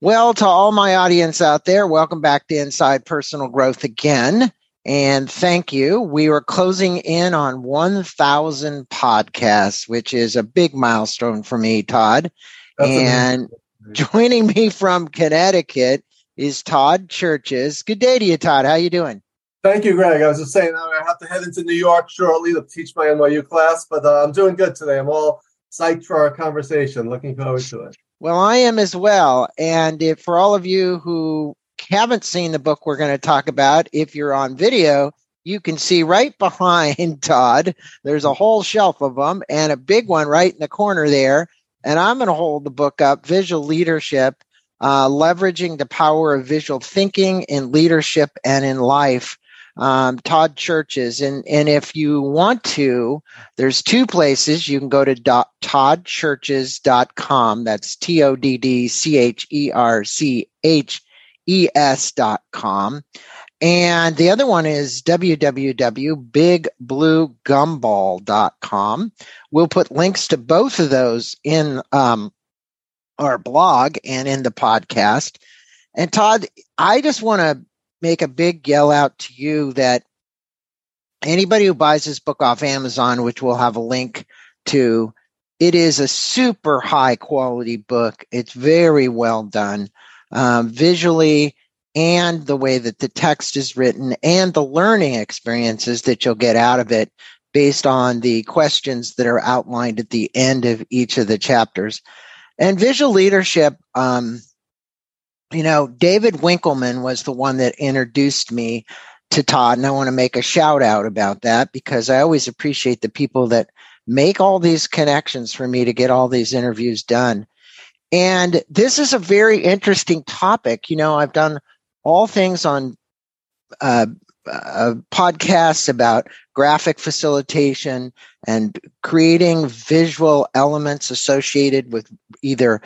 Well, to all my audience out there, welcome back to Inside Personal Growth again. And thank you. We are closing in on 1,000 podcasts, which is a big milestone for me, Todd. That's and amazing. joining me from Connecticut is Todd Cherches. Good day to you, Todd. How are you doing? Thank you, Greg. I was just saying I have to head into New York shortly to teach my NYU class, but uh, I'm doing good today. I'm all psyched for our conversation. Looking forward to it. Well, I am as well. And if, for all of you who haven't seen the book we're going to talk about, if you're on video, you can see right behind Todd, there's a whole shelf of them and a big one right in the corner there. And I'm going to hold the book up Visual Leadership, uh, leveraging the power of visual thinking in leadership and in life um, Todd Cherches. And, and if you want to, there's two places. You can go to dot, toddcherches.com. That's T O D D C H E R C H E S.com. And the other one is www.bigbluegumball.com. We'll put links to both of those in um, our blog and in the podcast. And Todd, I just want to make a big yell out to you that anybody who buys this book off Amazon, which we'll have a link to, it is a super high quality book. It's very well done um, visually and the way that the text is written and the learning experiences that you'll get out of it based on the questions that are outlined at the end of each of the chapters. And visual leadership, um, you know, David Winkelman was the one that introduced me to Todd, and I want to make a shout out about that because I always appreciate the people that make all these connections for me to get all these interviews done. And this is a very interesting topic. You know, I've done all things on uh, uh, podcasts about graphic facilitation and creating visual elements associated with either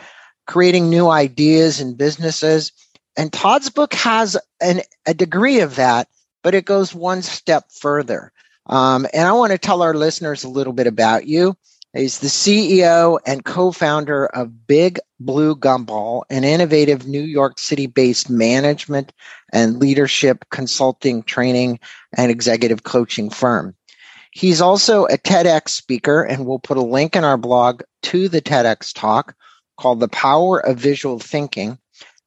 creating new ideas and businesses. And Todd's book has an, a degree of that, but it goes one step further. Um, and I want to tell our listeners a little bit about you. He's the CEO and co-founder of Big Blue Gumball, an innovative New York City-based management and leadership consulting, training, and executive coaching firm. He's also a TEDx speaker, and we'll put a link in our blog to the TEDx talk called The Power of Visual Thinking,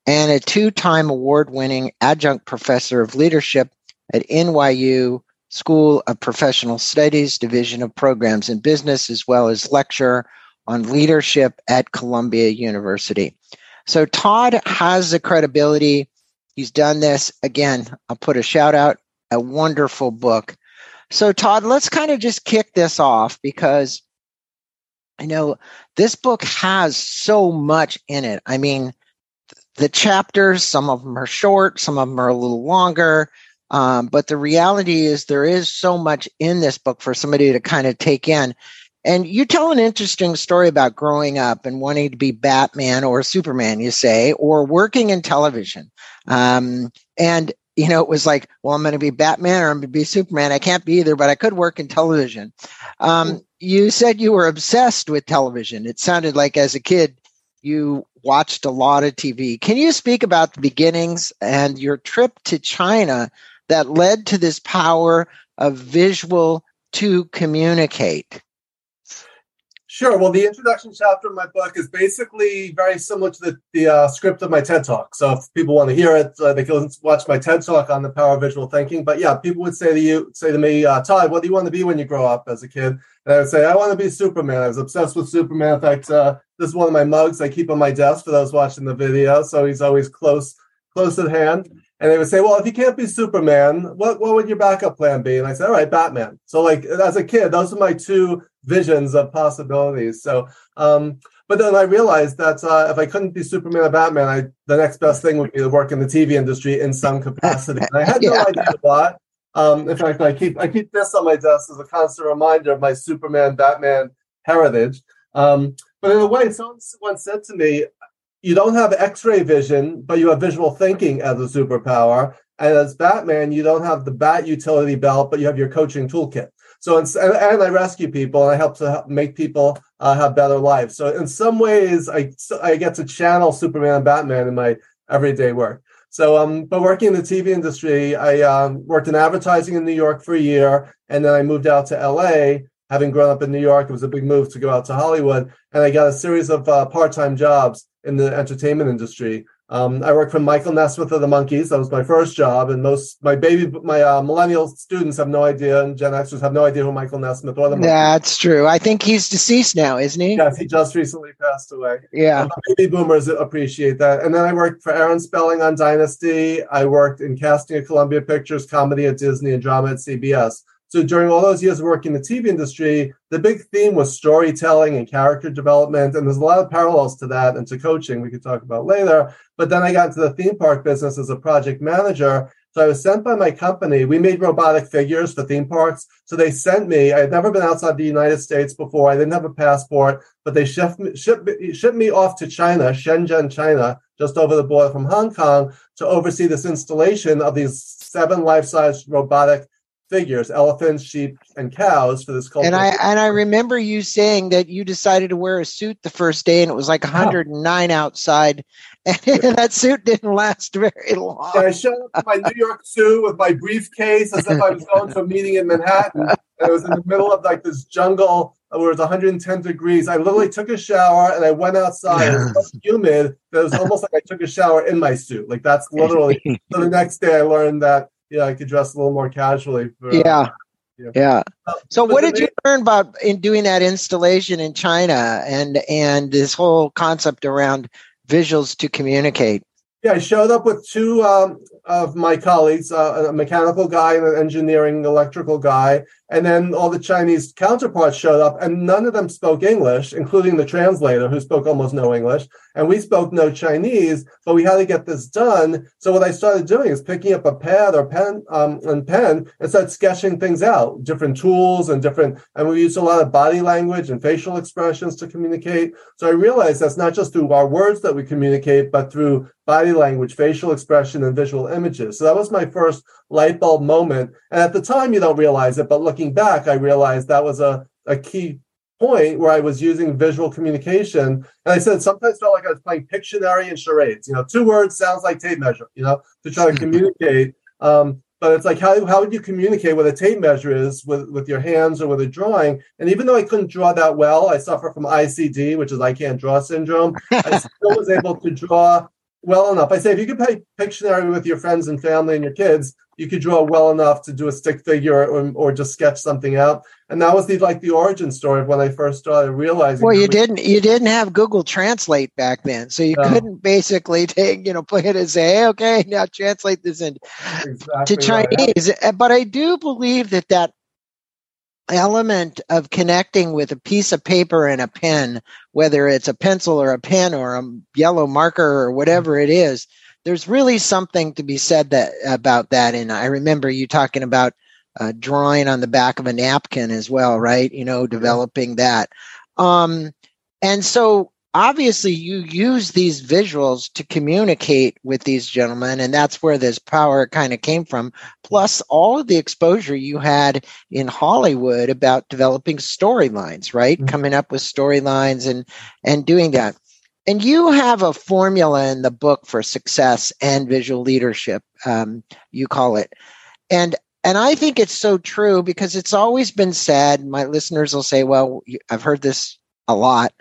and a two time award winning adjunct professor of leadership at NYU School of Professional Studies, Division of Programs in Business, as well as lecturer on leadership at Columbia University. So Todd has the credibility. He's done this. Again, I'll put a shout out, a wonderful book. So Todd, let's kind of just kick this off because I know this book has so much in it. I mean, the chapters, some of them are short, some of them are a little longer. Um, but the reality is there is so much in this book for somebody to kind of take in. And you tell an interesting story about growing up and wanting to be Batman or Superman, you say, or working in television. Um, and you know, it was like, well, I'm going to be Batman or I'm going to be Superman. I can't be either, but I could work in television. Um, you said you were obsessed with television. It sounded like as a kid you watched a lot of TV. Can you speak about the beginnings and your trip to China that led to this power of visual to communicate? Sure. Well, the introduction chapter of my book is basically very similar to the, the uh, script of my TED Talk. So if people want to hear it, uh, they can watch my TED Talk on the power of visual thinking. But yeah, people would say to you, say to me, uh, Todd, what do you want to be when you grow up as a kid? And I would say, I want to be Superman. I was obsessed with Superman. In fact, uh, this is one of my mugs I keep on my desk for those watching the video. So he's always close, close at hand. And they would say, well, if you can't be Superman, what, what would your backup plan be? And I said, all right, Batman. So like as a kid, those are my two visions of possibilities. So, um, but then I realized that uh, if I couldn't be Superman or Batman, I, the next best thing would be to work in the TV industry in some capacity. And I had no yeah. idea what. Um, in fact, I keep I keep this on my desk as a constant reminder of my Superman Batman heritage. Um, but in a way, someone once said to me, "You don't have X-ray vision, but you have visual thinking as a superpower." And as Batman, you don't have the bat utility belt, but you have your coaching toolkit. So and, and I rescue people and I help to help make people uh, have better lives. So in some ways, I I get to channel Superman and Batman in my everyday work. So, um, but working in the TV industry, I um, worked in advertising in New York for a year, and then I moved out to LA. Having grown up in New York, it was a big move to go out to Hollywood, and I got a series of uh, part-time jobs in the entertainment industry. Um, I worked for Michael Nesmith of the Monkees. That was my first job, and most my baby, my uh, millennial students have no idea, and Gen Xers have no idea who Michael Nesmith or the Monkees. Yeah, that's true. I think he's deceased now, isn't he? Yes, he just recently passed away. Yeah, um, baby boomers appreciate that. And then I worked for Aaron Spelling on Dynasty. I worked in casting at Columbia Pictures, comedy at Disney, and drama at CBS. So during all those years of working in the TV industry, the big theme was storytelling and character development. And there's a lot of parallels to that and to coaching we could talk about later. But then I got into the theme park business as a project manager. So I was sent by my company. We made robotic figures for theme parks. So they sent me. I had never been outside the United States before. I didn't have a passport, but they shipped me, shipped, shipped me off to China, Shenzhen, China, just over the border from Hong Kong, to oversee this installation of these seven life-size robotic figures elephants sheep and cows for this culture and i and i remember you saying that you decided to wear a suit the first day and it was like 109 outside. And that suit didn't last very long. I showed up in my new york suit with my briefcase as if i was going to a meeting in manhattan. And it was in the middle of like this jungle where it was 110 degrees. I literally took a shower and i went outside. It was so humid that it was almost like i took a shower in my suit. Like that's literally so the next day i learned that yeah, I could dress a little more casually. For, yeah. Uh, yeah. yeah. So, what did you learn about in doing that installation in China and and this whole concept around visuals to communicate? Yeah, I showed up with two um, of my colleagues, uh, a mechanical guy and an engineering electrical guy, and then all the Chinese counterparts showed up, and none of them spoke English, including the translator who spoke almost no English. And we spoke no Chinese, but we had to get this done. So what I started doing is picking up a pad or pen um, and pen and start sketching things out, different tools and different. And we used a lot of body language and facial expressions to communicate. So I realized that's not just through our words that we communicate, but through body language, facial expression, and visual images. So that was my first light bulb moment. And at the time, you don't realize it, but looking back, I realized that was a, a key point where I was using visual communication. And I said sometimes felt like I was playing Pictionary and charades. You know, two words sounds like tape measure, you know, to try to communicate. Um, but it's like how, how would you communicate what a tape measure is with, with your hands or with a drawing? And even though I couldn't draw that well, I suffer from ICD, which is I can't draw syndrome. I still was able to draw well enough. I say if you could play Pictionary with your friends and family and your kids, you could draw well enough to do a stick figure or, or just sketch something out. And that was the like the origin story of when I first started realizing. Well, you didn't you didn't have Google Translate back then, so you no. couldn't basically take you know play it and say, hey, okay, now translate this into exactly to Chinese. Right. But I do believe that that element of connecting with a piece of paper and a pen, whether it's a pencil or a pen or a yellow marker or whatever it is, there's really something to be said that about that. And I remember you talking about uh, drawing on the back of a napkin as well, right? You know, developing that. Um, and so obviously you use these visuals to communicate with these gentlemen and that's where this power kind of came from plus all of the exposure you had in hollywood about developing storylines right? Mm-hmm. coming up with storylines and and doing that. And you have a formula in the book for success and visual leadership um, you call it. And and i think it's so true because it's always been said my listeners will say well i've heard this a lot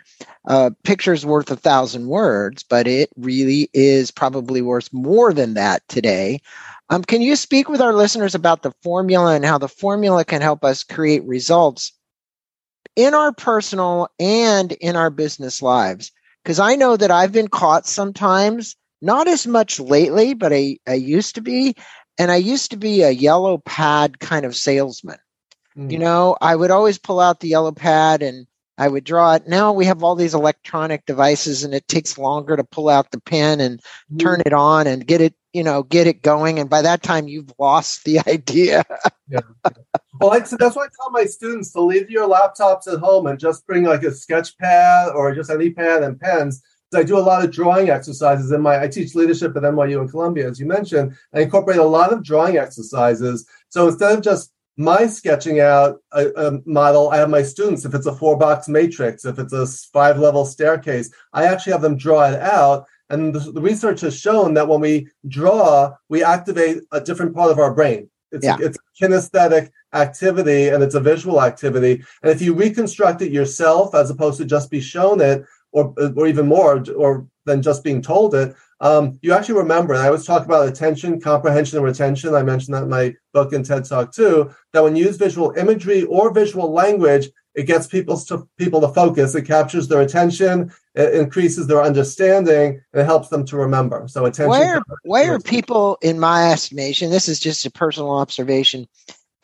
uh, picture's worth a thousand words, but it really is probably worth more than that today. Um, can you speak with our listeners about the formula and how the formula can help us create results in our personal and in our business lives? Because I know that I've been caught sometimes, not as much lately, but I, I used to be. And I used to be a yellow pad kind of salesman. Mm. You know, I would always pull out the yellow pad and I would draw it. Now we have all these electronic devices and it takes longer to pull out the pen and mm-hmm. turn it on and get it, you know, get it going. And by that time you've lost the idea. yeah. Well, that's why I tell my students to leave your laptops at home and just bring like a sketch pad or just any pad and pens. I do a lot of drawing exercises in my, I teach leadership at NYU in Columbia, as you mentioned. I incorporate a lot of drawing exercises. So instead of just my sketching out a, a, model, I have my students, if it's a four box matrix, if it's a five level staircase, I actually have them draw it out. And the, the, research has shown that when we draw, we activate a different part of our brain. It's, yeah. it's kinesthetic activity and it's a visual activity. And if you reconstruct it yourself, as opposed to just be shown it, or, or even more, or than just being told it, um, you actually remember. And I always talk about attention, comprehension, and retention. I mentioned that in my book and TED Talk too. That when you use visual imagery or visual language, it gets people to people to focus. It captures their attention. It increases their understanding, and it helps them to remember. So attention. Why are, why are people, in my estimation, this is just a personal observation,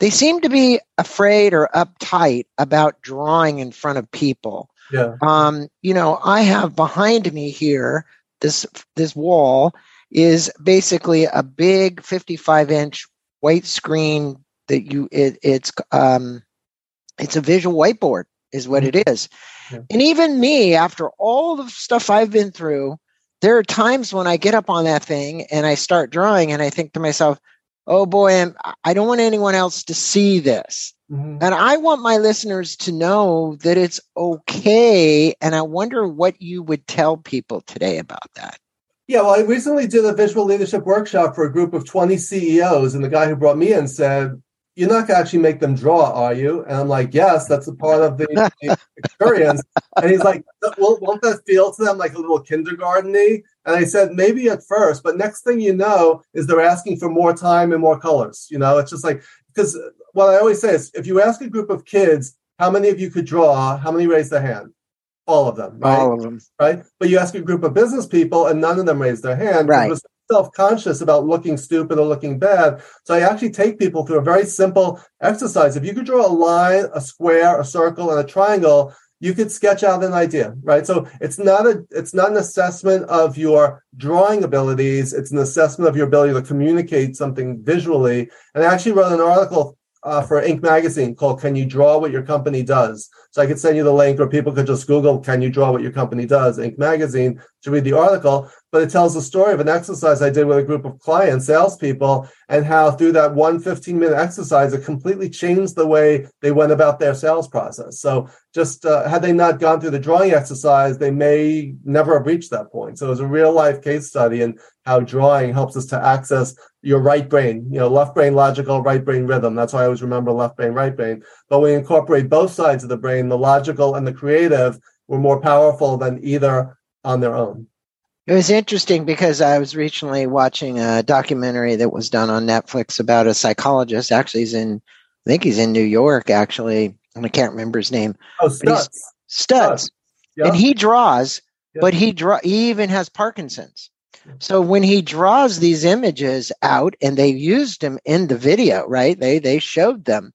they seem to be afraid or uptight about drawing in front of people. Yeah. Um, you know, I have behind me here this this wall is basically a big 55 inch white screen that you it, it's um it's a visual whiteboard is what it is. Yeah. And even me after all the stuff I've been through, there are times when I get up on that thing and I start drawing and I think to myself, oh boy, I'm, I don't want anyone else to see this. Mm-hmm. And I want my listeners to know that it's okay. And I wonder what you would tell people today about that. Yeah, well, I recently did a visual leadership workshop for a group of 20 CEOs. And the guy who brought me in said, You're not going to actually make them draw, are you? And I'm like, Yes, that's a part of the, the experience. And he's like, well, Won't that feel to them like a little kindergarten and I said, maybe at first, but next thing you know is they're asking for more time and more colors. You know, it's just like, because what I always say is if you ask a group of kids, how many of you could draw, how many raise their hand? All of them, right? All of them. Right. But you ask a group of business people and none of them raise their hand. Right. Self-conscious about looking stupid or looking bad. So I actually take people through a very simple exercise. If you could draw a line, a square, a circle, and a triangle, you could sketch out an idea, right? So it's not a it's not an assessment of your drawing abilities. It's an assessment of your ability to communicate something visually. And I actually wrote an article uh, for Inc. magazine called "Can You Draw What Your Company Does?" So I could send you the link, or people could just Google "Can you draw what your company does?" Inc. magazine to read the article. But it tells the story of an exercise I did with a group of clients, salespeople, and how through that one 15 minute exercise, it completely changed the way they went about their sales process. So just uh, had they not gone through the drawing exercise, they may never have reached that point. So it was a real life case study and how drawing helps us to access your right brain, you know, left brain logical, right brain rhythm. That's why I always remember left brain, right brain. But we incorporate both sides of the brain, the logical and the creative, were more powerful than either on their own. It was interesting because I was recently watching a documentary that was done on Netflix about a psychologist. Actually, he's in, I think he's in New York, actually. And I can't remember his name. Oh, Stutz. Stutz. Yeah. And he draws, yeah. but he draw. He even has Parkinson's. So when he draws these images out, and they used them in the video, right? They they showed them.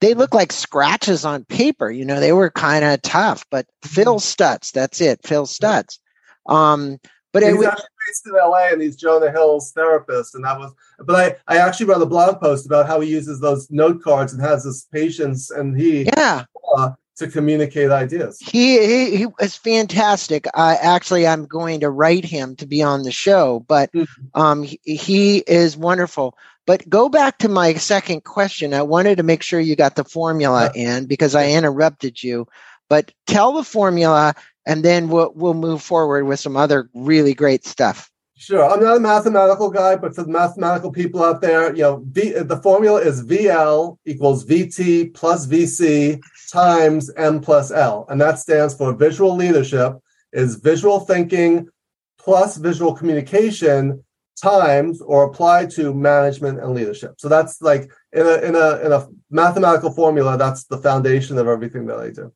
They look like scratches on paper. You know, they were kind of tough. But Phil mm-hmm. Stutz, that's it, Phil Stutz. Um, but he's actually based in LA, and he's Jonah Hill's therapist, and that was. But I I actually wrote a blog post about how he uses those note cards and has his patients, and he yeah. Uh, to communicate ideas. He, he, he was fantastic. I actually I'm going to write him to be on the show, but mm-hmm. um, he, he, is wonderful. But go back to my second question. I wanted to make sure you got the formula yeah. in because I interrupted you. But tell the formula, and then we'll we'll move forward with some other really great stuff. Sure. I'm not a mathematical guy, but for the mathematical people out there, you know, v, the formula is VL equals VT plus VC times M plus L. And that stands for visual leadership is visual thinking plus visual communication times or applied to management and leadership. So that's like in a in a in a mathematical formula, that's the foundation of everything that I do.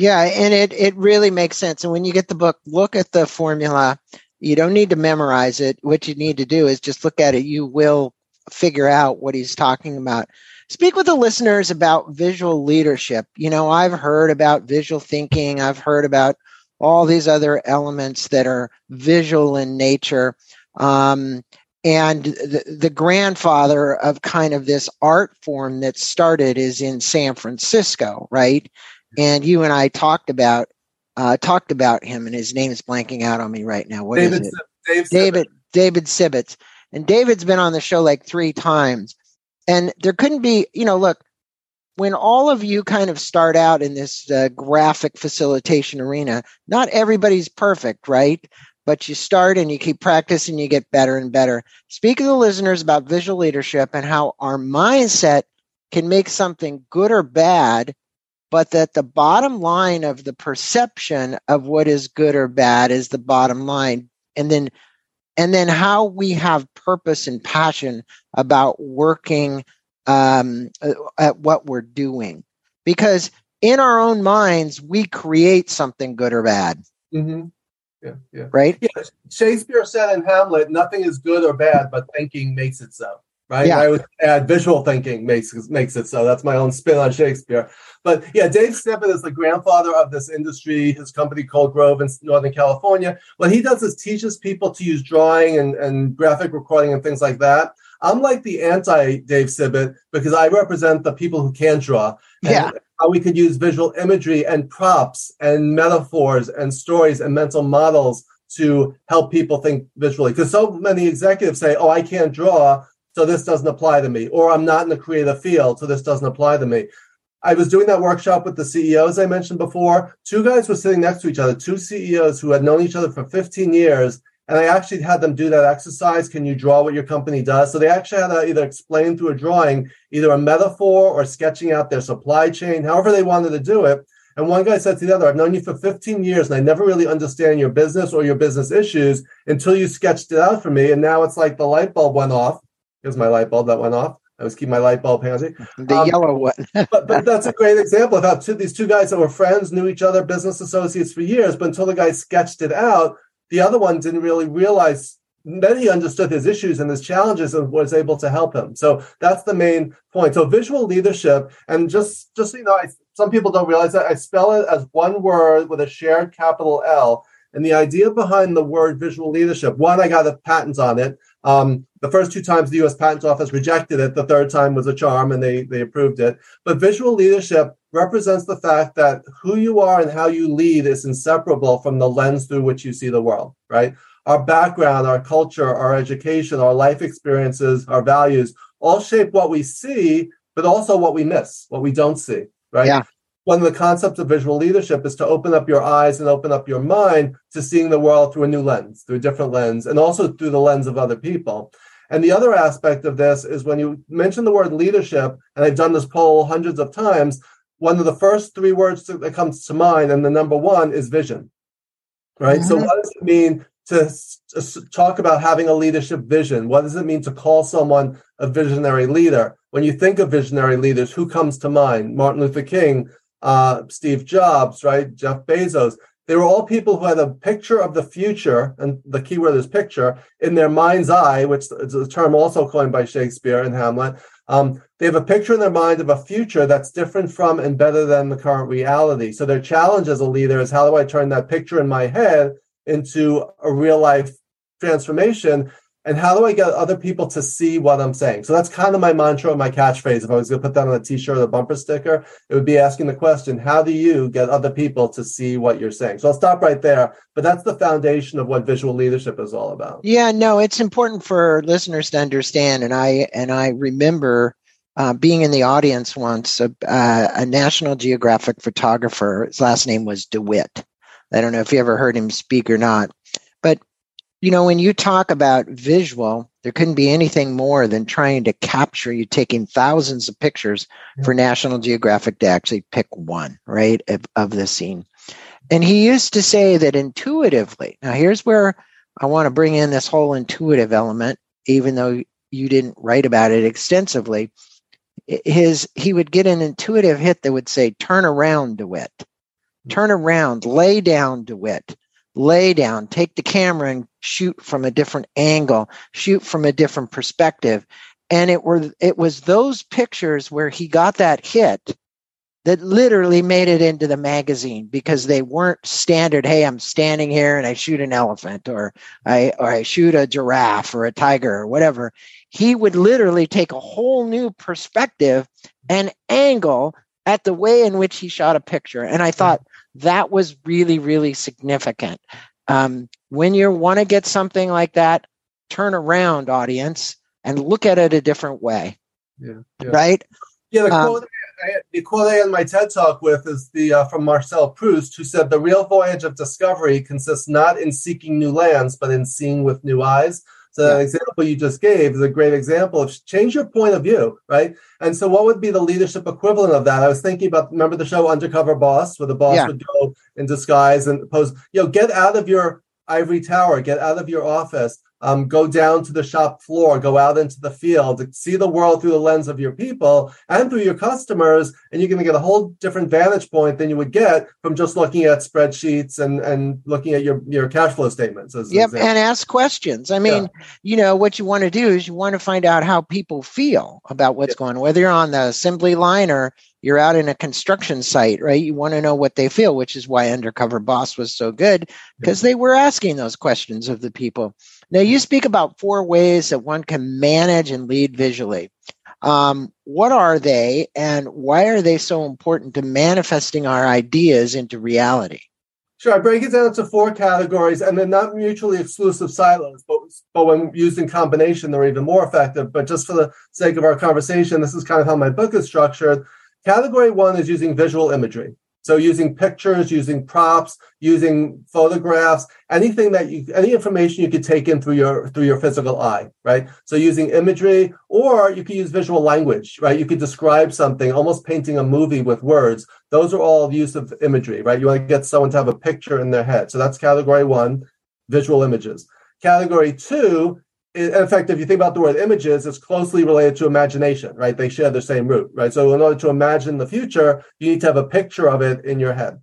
Yeah, and it it really makes sense. And when you get the book, look at the formula you don't need to memorize it. What you need to do is just look at it. You will figure out what he's talking about. Speak with the listeners about visual leadership. You know, I've heard about visual thinking, I've heard about all these other elements that are visual in nature. Um, and the, the grandfather of kind of this art form that started is in San Francisco, right? And you and I talked about uh, talked about him, and his name is blanking out on me right now. What David, is it? David David Sibbet, and David's been on the show like three times, and there couldn't be, you know, look, when all of you kind of start out in this uh, graphic facilitation arena, not everybody's perfect, right? But you start and you keep practicing, you get better and better. Speak to the listeners about visual leadership and how our mindset can make something good or bad, but that the bottom line of the perception of what is good or bad is the bottom line. And then and then how we have purpose and passion about working um, at what we're doing. Because in our own minds, we create something good or bad. Mm-hmm. Yeah, yeah. Right? Yeah. Shakespeare said in Hamlet, nothing is good or bad, but thinking makes it so. Right? Yeah. I would add visual thinking makes makes it so. That's my own spin on Shakespeare. But yeah, Dave Sibbet is the grandfather of this industry. His company called Grove in Northern California. What he does is teaches people to use drawing and, and graphic recording and things like that I'm like the anti Dave Sibbet because I represent the people who can draw. Yeah. How we could use visual imagery and props and metaphors and stories and mental models to help people think visually. Because so many executives say, oh, I can't draw, so this doesn't apply to me. Or I'm not in the creative field, so this doesn't apply to me. I was doing that workshop with the CEOs I mentioned before. Two guys were sitting next to each other, two CEOs who had known each other for 15 years and I actually had them do that exercise. Can you draw what your company does? So they actually had to either explain through a drawing, either a metaphor or sketching out their supply chain, however they wanted to do it. And one guy said to the other, I've known you for 15 years and I never really understand your business or your business issues until you sketched it out for me. And now it's like the light bulb went off. Here's my light bulb that went off. I was keeping my light bulb handy. The um, yellow one. but, but that's a great example of how two, these two guys that were friends knew each other, business associates for years, but until the guy sketched it out, the other one didn't really realize then he understood his issues and his challenges and was able to help him. So that's the main point. So visual leadership, and just just so you know, I, some people don't realize that I spell it as one word with a shared capital L. And the idea behind the word visual leadership, one, I got a patent on it. Um, the first two times the U.S. Patent Office rejected it. The third time was a charm, and they they approved it. But visual leadership represents the fact that who you are and how you lead is inseparable from the lens through which you see the world, right? Our background, our culture, our education, our life experiences, our values all shape what we see, but also what we miss, what we don't see, right? Yeah. One of the concepts of visual leadership is to open up your eyes and open up your mind to seeing the world through a new lens, through a different lens, and also through the lens of other people. And the other aspect of this is when you mention the word leadership, and I've done this poll hundreds of times, one of the first three words that comes to mind, and the number one is vision. Right. Mm-hmm. So, what does it mean to, to talk about having a leadership vision? What does it mean to call someone a visionary leader? When you think of visionary leaders, who comes to mind? Martin Luther King, uh, Steve Jobs, right? Jeff Bezos. They were all people who had a picture of the future, and the key word is picture, in their mind's eye, which is a term also coined by Shakespeare in Hamlet. Um, they have a picture in their mind of a future that's different from and better than the current reality. So their challenge as a leader is how do I turn that picture in my head into a real life transformation? And how do I get other people to see what I'm saying? So that's kind of my mantra my catchphrase. If I was going to put that on a t-shirt or a bumper sticker, it would be asking the question, how do you get other people to see what you're saying? So I'll stop right there. But that's the foundation of what visual leadership is all about. Yeah, no, it's important for listeners to understand. And I and I remember uh, being in the audience once, uh, a National Geographic photographer, his last name was DeWitt. I don't know if you ever heard him speak or not. You know, when you talk about visual, there couldn't be anything more than trying to capture you taking thousands of pictures for National Geographic to actually pick one, right, of, of the scene. And he used to say that intuitively, now here's where I want to bring in this whole intuitive element, even though you didn't write about it extensively. His he would get an intuitive hit that would say, turn around, DeWitt. Turn around, lay down, DeWitt lay down, take the camera and shoot from a different angle, shoot from a different perspective. And it were it was those pictures where he got that hit that literally made it into the magazine because they weren't standard hey i'm standing here and i shoot an elephant or i or i shoot a giraffe or a tiger or whatever he would literally take a whole new perspective and angle at the way in which he shot a picture and i thought that was really, really significant. Um, when you want to get something like that, turn around, audience, and look at it a different way. Yeah. yeah. Right? Yeah. The um, quote the quote I end my TED talk with is the uh, from Marcel Proust, who said, "The real voyage of discovery consists not in seeking new lands, but in seeing with new eyes." So yeah. example you just gave is a great example of change your point of view, right? And so, what would be the leadership equivalent of that? I was thinking about remember the show Undercover Boss, where the boss yeah. would go in disguise and pose. You know, get out of your ivory tower, get out of your office, um, go down to the shop floor, go out into the field, see the world through the lens of your people and through your customers, and you're going to get a whole different vantage point than you would get from just looking at spreadsheets and and looking at your your cash flow statements. yep, and ask questions. I mean, yeah. you know, what you want to do is you want to find out how people feel about what's yeah. going on, whether you're on the assembly line or you're out in a construction site, right? You want to know what they feel, which is why Undercover Boss was so good because they were asking those questions of the people. Now, you speak about four ways that one can manage and lead visually. Um, what are they, and why are they so important to manifesting our ideas into reality? Sure, I break it down into four categories, and they're not mutually exclusive silos, but, but when used in combination, they're even more effective. But just for the sake of our conversation, this is kind of how my book is structured. Category one is using visual imagery. So using pictures, using props, using photographs, anything that you, any information you could take in through your through your physical eye, right? So using imagery, or you could use visual language, right? You could describe something, almost painting a movie with words. Those are all use of imagery, right? You want to get someone to have a picture in their head. So that's category one, visual images. Category two in fact, if you think about the word images, it's closely related to imagination, right? They share the same root, right? So in order to imagine the future, you need to have a picture of it in your head.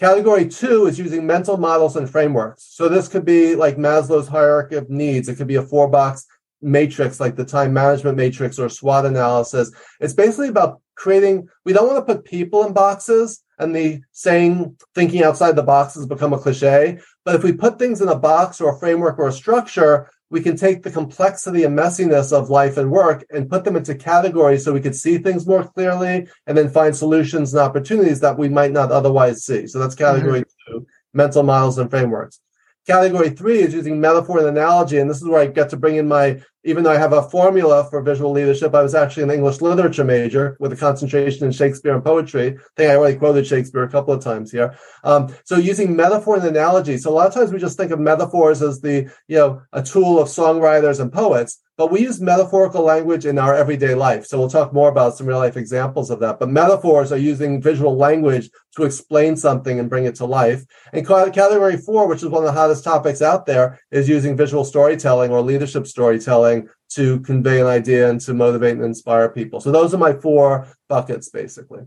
Category two is using mental models and frameworks. So this could be like Maslow's hierarchy of needs. It could be a four box matrix like the time management matrix or SWOT analysis. It's basically about creating, we don't want to put people in boxes and the saying thinking outside the box has become a cliche. But if we put things in a box or a framework or a structure, we can take the complexity and messiness of life and work and put them into categories so we could see things more clearly and then find solutions and opportunities that we might not otherwise see. So that's category mm-hmm. two, mental models and frameworks. Category three is using metaphor and analogy. And this is where I get to bring in my, even though I have a formula for visual leadership, I was actually an English literature major with a concentration in Shakespeare and poetry. I think I already quoted Shakespeare a couple of times here. Um, so using metaphor and analogy. So a lot of times we just think of metaphors as the, you know, a tool of songwriters and poets but we use metaphorical language in our everyday life. So we'll talk more about some real life examples of that. But metaphors are using visual language to explain something and bring it to life. And category four, which is one of the hottest topics out there, is using visual storytelling or leadership storytelling to convey an idea and to motivate and inspire people. So those are my four buckets, basically.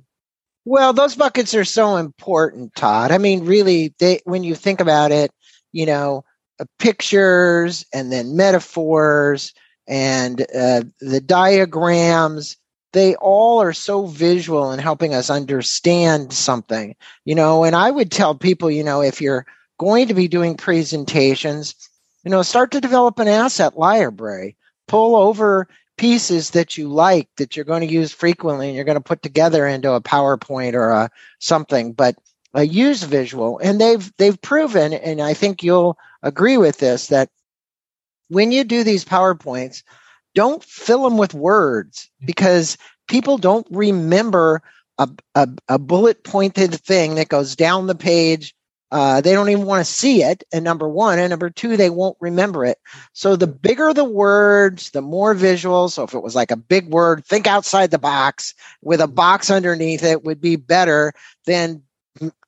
Well, those buckets are so important, Todd. I mean, really, they when you think about it, you know, uh, pictures and then metaphors and uh, the diagrams they all are so visual in helping us understand something you know and i would tell people you know if you're going to be doing presentations you know start to develop an asset library pull over pieces that you like that you're going to use frequently and you're going to put together into a powerpoint or a something but uh, use visual and they've they've proven and i think you'll agree with this that when you do these PowerPoints, don't fill them with words because people don't remember a, a, a bullet pointed thing that goes down the page. Uh, they don't even want to see it. And number one, and number two, they won't remember it. So the bigger the words, the more visual. So if it was like a big word, think outside the box with a box underneath it would be better than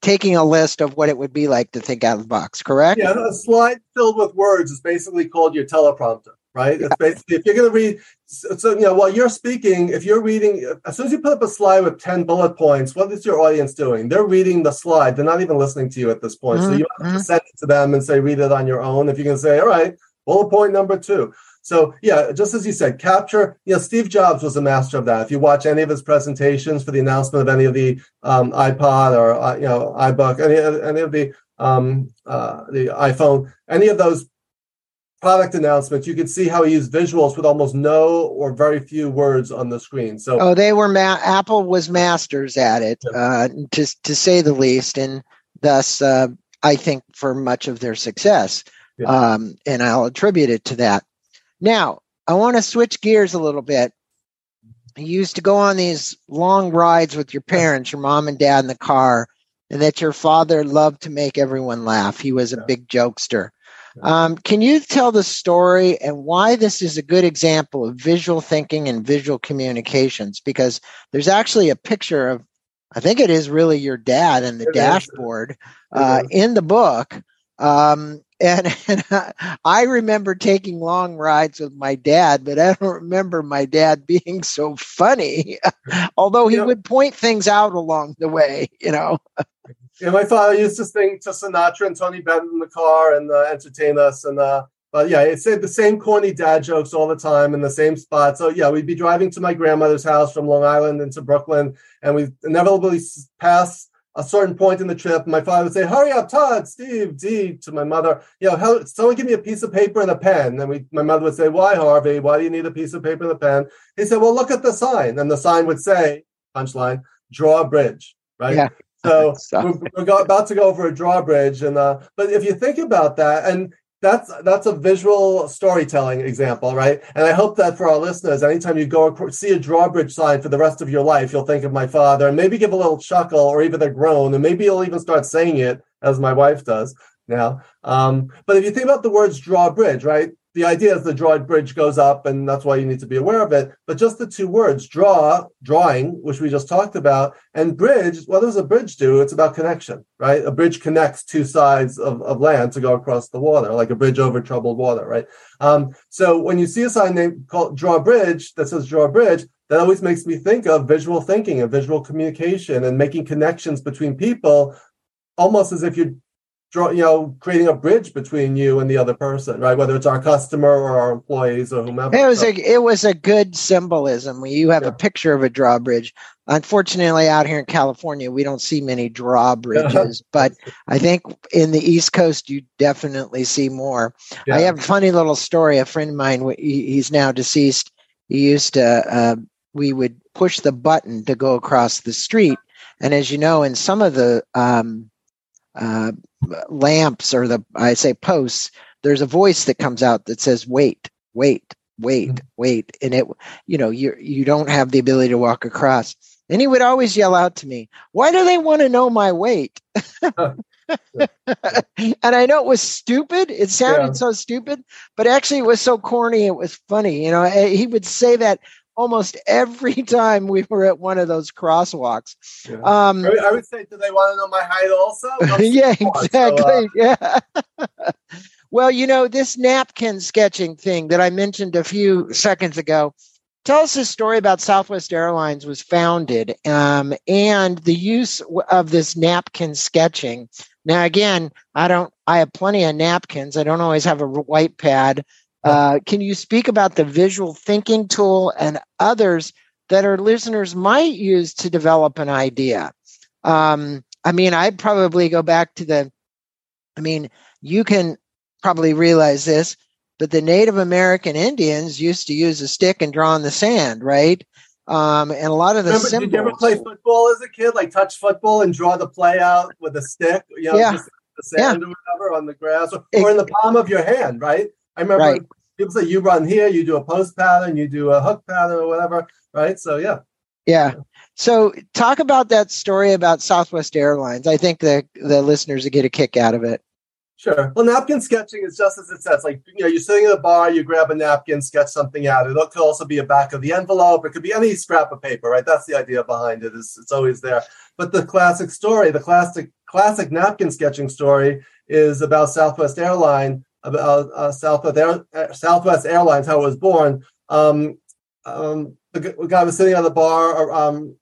taking a list of what it would be like to think out of the box, correct? Yeah, a slide filled with words is basically called your teleprompter, right? Basically if you're going to read, so you know, while you're speaking, if you're reading, as soon as you put up a slide with ten bullet points, what is your audience doing? They're reading the slide. They're not even listening to you at this point. Mm-hmm. So you have to mm-hmm. send it to them and say, read it on your own. If you can say, all right, bullet point number two. So yeah, just as you said, capture. You know, Steve Jobs was a master of that. If you watch any of his presentations for the announcement of any of the um, iPod or uh, you know iBook, any any of the um, uh, the iPhone, any of those product announcements, you could see how he used visuals with almost no or very few words on the screen. So oh, they were ma- Apple was masters at it, uh, to to say the least, and thus uh, I think for much of their success. Yeah. Um, and I'll attribute it to that. Now, I want to switch gears a little bit. you used to go on these long rides with your parents, your mom and dad in the car, and that your father loved to make everyone laugh. He was a big jokester. Um, can you tell the story and why this is a good example of visual thinking and visual communications? Because there's actually a picture of, I think it is really your dad in the it dashboard uh, in the book. Um, and, and I remember taking long rides with my dad, but I don't remember my dad being so funny, although he would point things out along the way, you know. Yeah, my father used to sing to Sinatra and Tony Bennett in the car and uh, entertain us. And uh, but yeah, it's the same corny dad jokes all the time in the same spot. So yeah, we'd be driving to my grandmother's house from Long Island into Brooklyn, and we inevitably pass a certain point in the trip. My father would say, "Hurry up, Todd, Steve, D." To my mother, you know, how, someone give me a piece of paper and a pen. And we, my mother would say, "Why, Harvey? Why do you need a piece of paper and a pen?" He said, "Well, look at the sign." And the sign would say, punchline, draw a bridge, right? Yeah. So, we're, we're about to go over a drawbridge, and uh, but if you think about that, and that's that's a visual storytelling example, right? And I hope that for our listeners, anytime you go see a drawbridge sign for the rest of your life, you'll think of my father, and maybe give a little chuckle or even a groan, and maybe you'll even start saying it as my wife does now. Um, but if you think about the words drawbridge, right? The idea is the drawing bridge goes up, and that's why you need to be aware of it. But just the two words, draw, drawing, which we just talked about, and bridge, what does a bridge do? It's about connection, right? A bridge connects two sides of, of land to go across the water, like a bridge over troubled water, right? Um, so when you see a sign named called draw bridge that says draw bridge, that always makes me think of visual thinking and visual communication and making connections between people almost as if you're draw, you know, creating a bridge between you and the other person, right? Whether it's our customer or our employees or whomever. It was a it was a good symbolism. You have yeah. a picture of a drawbridge. Unfortunately, out here in California, we don't see many drawbridges, but I think in the East Coast, you definitely see more. Yeah. I have a funny little story. A friend of mine, he's now deceased. He used to. Uh, we would push the button to go across the street, and as you know, in some of the um, uh, lamps or the I say posts, there's a voice that comes out that says, "Wait, wait, wait, mm-hmm. wait," and it, you know, you you don't have the ability to walk across. And he would always yell out to me, "Why do they want to know my weight?" and I know it was stupid. It sounded yeah. so stupid, but actually it was so corny. It was funny. You know, eh, he would say that almost every time we were at one of those crosswalks. Yeah. Um, I would say, do they want to know my height also? yeah, exactly. So, uh... Yeah. well, you know, this napkin sketching thing that I mentioned a few seconds ago. Tell us a story about Southwest Airlines was founded um, and the use of this napkin sketching. Now, again, I don't. I have plenty of napkins. I don't always have a white pad. Uh, can you speak about the visual thinking tool and others that our listeners might use to develop an idea? Um, I mean, I'd probably go back to the, I mean, you can probably realize this, but the Native American Indians used to use a stick and draw in the sand, right? Um, and a lot of the Remember, symbols, Did you ever play football as a kid, like touch football and draw the play out with a stick? You know, yeah. the sand yeah. or whatever on the grass, or, or in the palm of your hand, right? I remember right. people say you run here, you do a post pattern, you do a hook pattern or whatever, right? So yeah. Yeah. So talk about that story about Southwest Airlines. I think the the listeners will get a kick out of it. Sure. Well, napkin sketching is just as it says. Like, you know, you're sitting at a bar, you grab a napkin, sketch something out. It could also be a back of the envelope. It could be any scrap of paper, right? That's the idea behind it. Is it's always there. But the classic story, the classic classic napkin sketching story, is about Southwest Airline about uh, Southwest, Air, uh, Southwest Airlines, how it was born. Um, um, the guy was sitting at the bar. Um,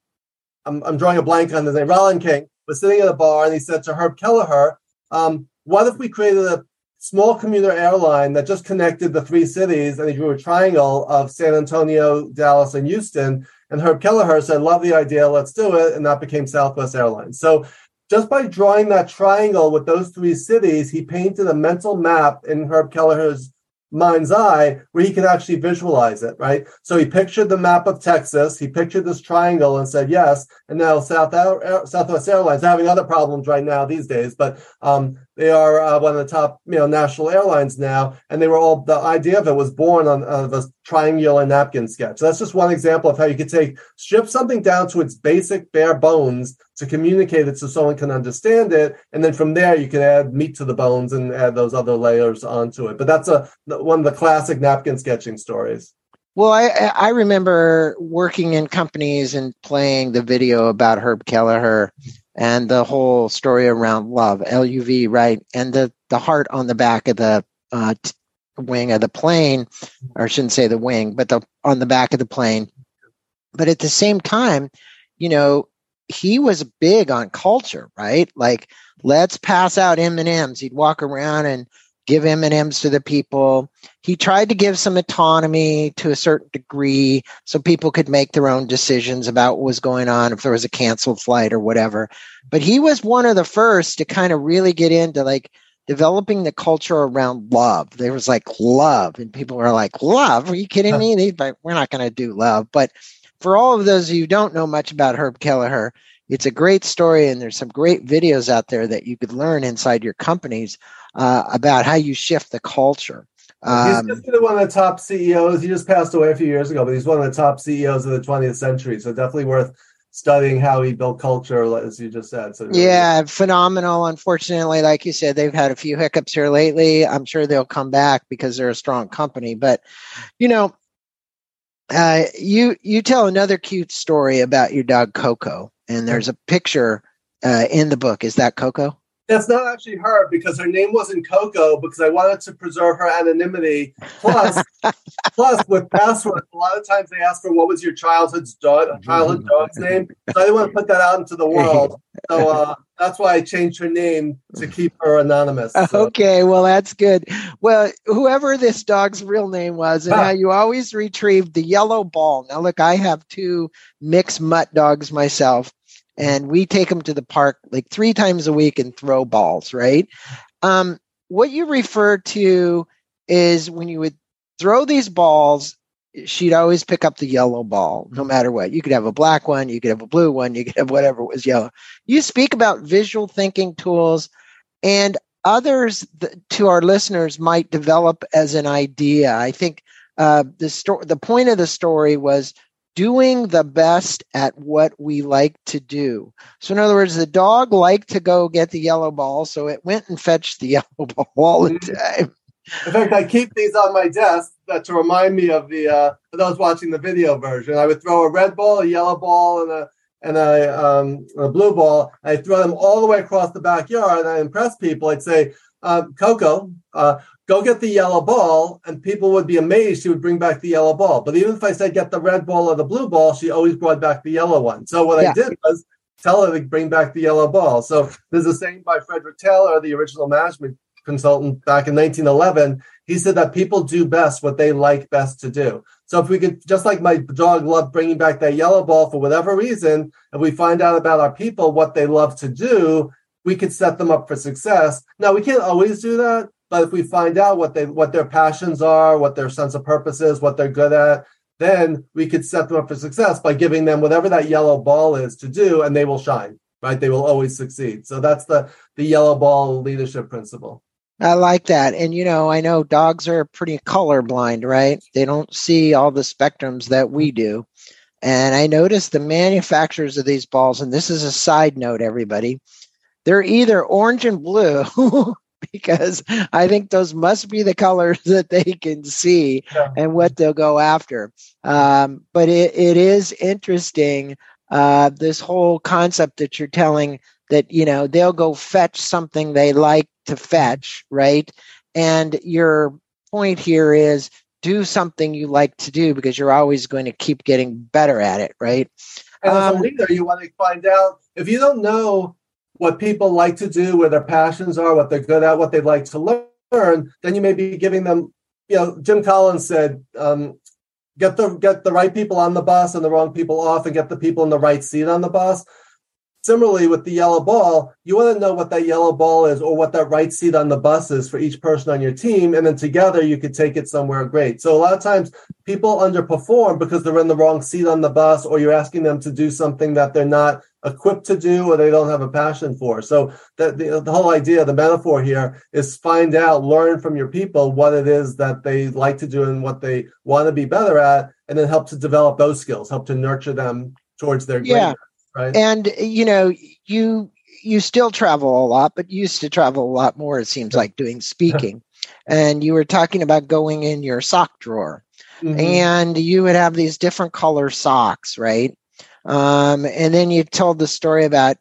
I'm, I'm, drawing a blank on his name. Rollin King was sitting at a bar, and he said to Herb Kelleher, um, "What if we created a small commuter airline that just connected the three cities?" And he drew a triangle of San Antonio, Dallas, and Houston. And Herb Kelleher said, "Love the idea. Let's do it." And that became Southwest Airlines. So just by drawing that triangle with those three cities, he painted a mental map in Herb Kelleher's mind's eye where he could actually visualize it, right? So he pictured the map of Texas, he pictured this triangle and said yes. And now South Southwest Airlines having other problems right now these days, but um, They are uh, one of the top, you know, national airlines now, and they were all. The idea of it was born on uh, the triangular napkin sketch. So that's just one example of how you could take strip something down to its basic bare bones to communicate it so someone can understand it, and then from there you can add meat to the bones and add those other layers onto it. But that's a one of the classic napkin sketching stories. Well, I I remember working in companies and playing the video about Herb Kelleher and the whole story around love, L U V, right? And the the heart on the back of the uh, t- wing of the plane, or I shouldn't say the wing, but the on the back of the plane. But at the same time, you know, he was big on culture, right? Like, let's pass out M and M's. He'd walk around and give M&Ms to the people. He tried to give some autonomy to a certain degree so people could make their own decisions about what was going on if there was a canceled flight or whatever. But he was one of the first to kind of really get into like developing the culture around love. There was like love and people were like, "Love? Are you kidding me? They, we're not going to do love." But for all of those of you who don't know much about Herb Kelleher, it's a great story and there's some great videos out there that you could learn inside your companies uh, about how you shift the culture. Um, he's just one of the top CEOs. He just passed away a few years ago, but he's one of the top CEOs of the 20th century. So definitely worth studying how he built culture, as you just said. So yeah, phenomenal. Unfortunately, like you said, they've had a few hiccups here lately. I'm sure they'll come back because they're a strong company. But you know, uh, you you tell another cute story about your dog Coco, and there's a picture uh, in the book. Is that Coco? That's not actually her because her name wasn't Coco because I wanted to preserve her anonymity. Plus, plus with passwords, a lot of times they ask for what was your childhood's dog, childhood dog's name. So I didn't want to put that out into the world. So uh, that's why I changed her name to keep her anonymous. So. Okay, well that's good. Well, whoever this dog's real name was, and how you always retrieved the yellow ball. Now, look, I have two mixed mutt dogs myself and we take them to the park like three times a week and throw balls, right? Um, what you refer to is when you would throw these balls, she'd always pick up the yellow ball, no matter what. You could have a black one, you could have a blue one, you could have whatever was yellow. You speak about visual thinking tools, and others th- to our listeners might develop as an idea. I think uh, the story, the point of the story was doing the best at what we like to do. So, in other words, the dog liked to go get the yellow ball, so it went and fetched the yellow ball all the mm-hmm. time. In fact, I keep these on my desk to remind me of the uh, those watching the video version. I would throw a red ball, a yellow ball, and a and a, um, a blue ball. I throw them all the way across the backyard, and I impress people. I'd say, uh, "Coco, uh, go get the yellow ball, and people would be amazed she would bring back the yellow ball. But even if I said get the red ball or the blue ball, she always brought back the yellow one. So what yeah. I did was tell her to bring back the yellow ball. So there's a saying by Frederick Taylor, the original management consultant back in 1911. He said that people do best what they like best to do. So if we could, just like my dog loved bringing back that yellow ball for whatever reason, if we find out about our people what they love to do, we could set them up for success. Now we can't always do that, but if we find out what they what their passions are, what their sense of purpose is, what they're good at, then we could set them up for success by giving them whatever that yellow ball is to do, and they will shine. Right? They will always succeed. So that's the the yellow ball leadership principle. I like that. And you know, I know dogs are pretty colorblind, right? They don't see all the spectrums that we do. And I noticed the manufacturers of these balls, and this is a side note, everybody, they're either orange and blue because I think those must be the colors that they can see yeah. and what they'll go after. Um, but it, it is interesting uh, this whole concept that you're telling that you know they'll go fetch something they like to fetch, right? And your point here is do something you like to do because you're always going to keep getting better at it, right? And as a um, leader, you want to find out if you don't know what people like to do, where their passions are, what they're good at, what they'd like to learn, then you may be giving them, you know, Jim Collins said, um, get the get the right people on the bus and the wrong people off and get the people in the right seat on the bus. Similarly, with the yellow ball, you want to know what that yellow ball is or what that right seat on the bus is for each person on your team. And then together you could take it somewhere great. So a lot of times people underperform because they're in the wrong seat on the bus or you're asking them to do something that they're not equipped to do or they don't have a passion for. So that the, the whole idea, the metaphor here is find out, learn from your people what it is that they like to do and what they want to be better at, and then help to develop those skills, help to nurture them towards their yeah. greatness right? And you know, you you still travel a lot, but used to travel a lot more. It seems like doing speaking. and you were talking about going in your sock drawer, mm-hmm. and you would have these different color socks, right? Um, and then you told the story about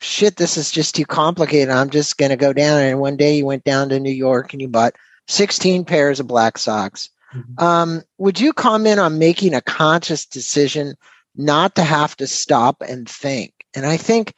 shit. This is just too complicated. I'm just going to go down. And one day you went down to New York and you bought 16 pairs of black socks. Mm-hmm. Um, would you comment on making a conscious decision not to have to stop and think. And I think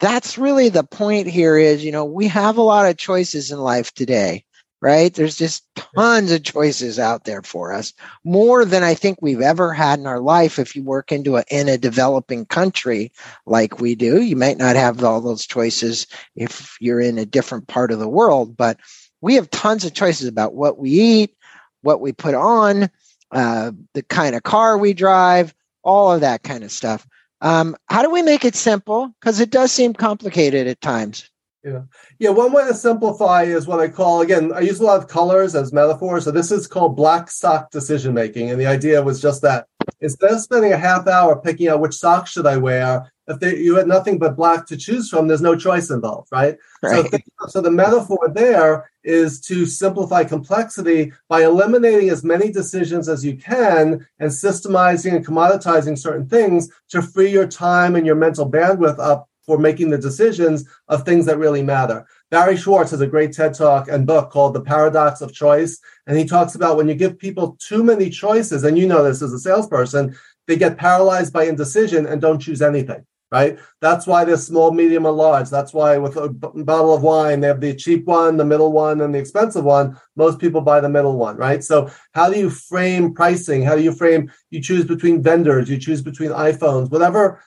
that's really the point here is, you know, we have a lot of choices in life today, right? There's just tons of choices out there for us, more than I think we've ever had in our life. If you work into a, in a developing country like we do, you might not have all those choices if you're in a different part of the world, but we have tons of choices about what we eat, what we put on, uh, the kind of car we drive, all of that kind of stuff. Um, how do we make it simple? Because it does seem complicated at times. Yeah. Yeah. One way to simplify is what I call, again, I use a lot of colors as metaphors. So this is called black sock decision making. And the idea was just that instead of spending a half hour picking out which socks should I wear, if they, you had nothing but black to choose from, there's no choice involved, right? right. So, so the metaphor there is to simplify complexity by eliminating as many decisions as you can and systemizing and commoditizing certain things to free your time and your mental bandwidth up for making the decisions of things that really matter. Barry Schwartz has a great TED talk and book called The Paradox of Choice. And he talks about when you give people too many choices, and you know this as a salesperson, they get paralyzed by indecision and don't choose anything right? That's why there's small, medium, and large. That's why with a b- bottle of wine, they have the cheap one, the middle one, and the expensive one. Most people buy the middle one, right? So how do you frame pricing? How do you frame? You choose between vendors, you choose between iPhones, whatever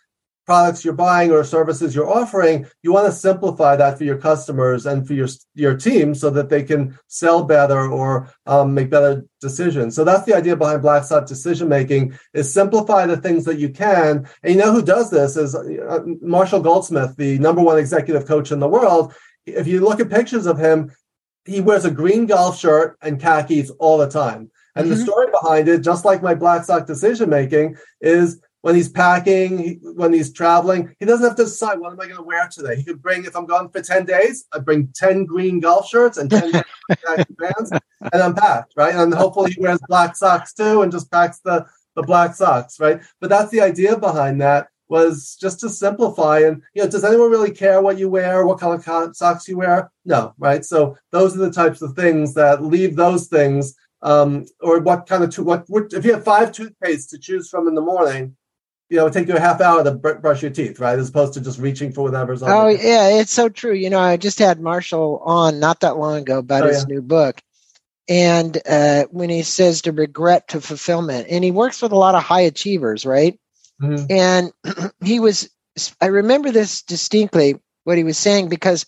products you're buying or services you're offering, you want to simplify that for your customers and for your your team so that they can sell better or um, make better decisions. So that's the idea behind Black Sock decision making is simplify the things that you can. And you know who does this is uh, Marshall Goldsmith, the number one executive coach in the world. If you look at pictures of him, he wears a green golf shirt and khakis all the time. And mm-hmm. the story behind it, just like my Black Sock decision making, is when he's packing, when he's traveling, he doesn't have to decide what am I going to wear today. He could bring, if I'm gone for 10 days, I bring 10 green golf shirts and 10 pants and I'm packed, right? And hopefully he wears black socks too and just packs the, the black socks, right? But that's the idea behind that was just to simplify and you know does anyone really care what you wear what color socks you wear no right so those are the types of things that leave those things um, or what kind of to, what, what if you have five toothpastes to choose from in the morning you know, take you a half hour to br- brush your teeth, right? As opposed to just reaching for whatever's on. Oh, yeah, it's so true. You know, I just had Marshall on not that long ago about oh, his yeah. new book. And uh, when he says to regret to fulfillment, and he works with a lot of high achievers, right? Mm-hmm. And he was, I remember this distinctly, what he was saying, because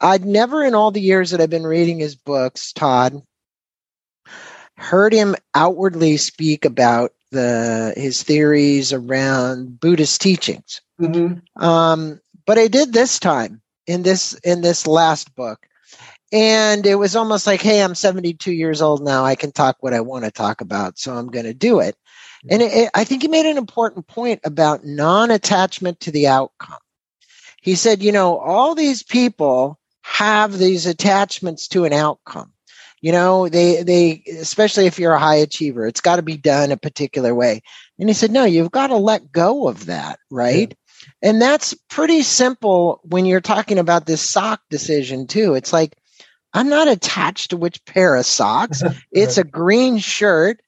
I'd never in all the years that I've been reading his books, Todd, heard him outwardly speak about the his theories around Buddhist teachings. Mm-hmm. Um, but I did this time in this in this last book, and it was almost like, hey, I'm 72 years old now. I can talk what I want to talk about, so I'm going to do it. And it, it, I think he made an important point about non-attachment to the outcome. He said, you know, all these people have these attachments to an outcome you know they they especially if you're a high achiever it's got to be done a particular way. And he said no you've got to let go of that right? Yeah. and that's pretty simple when you're talking about this sock decision too. It's like i'm not attached to which pair of socks. It's a green shirt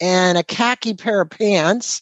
and a khaki pair of pants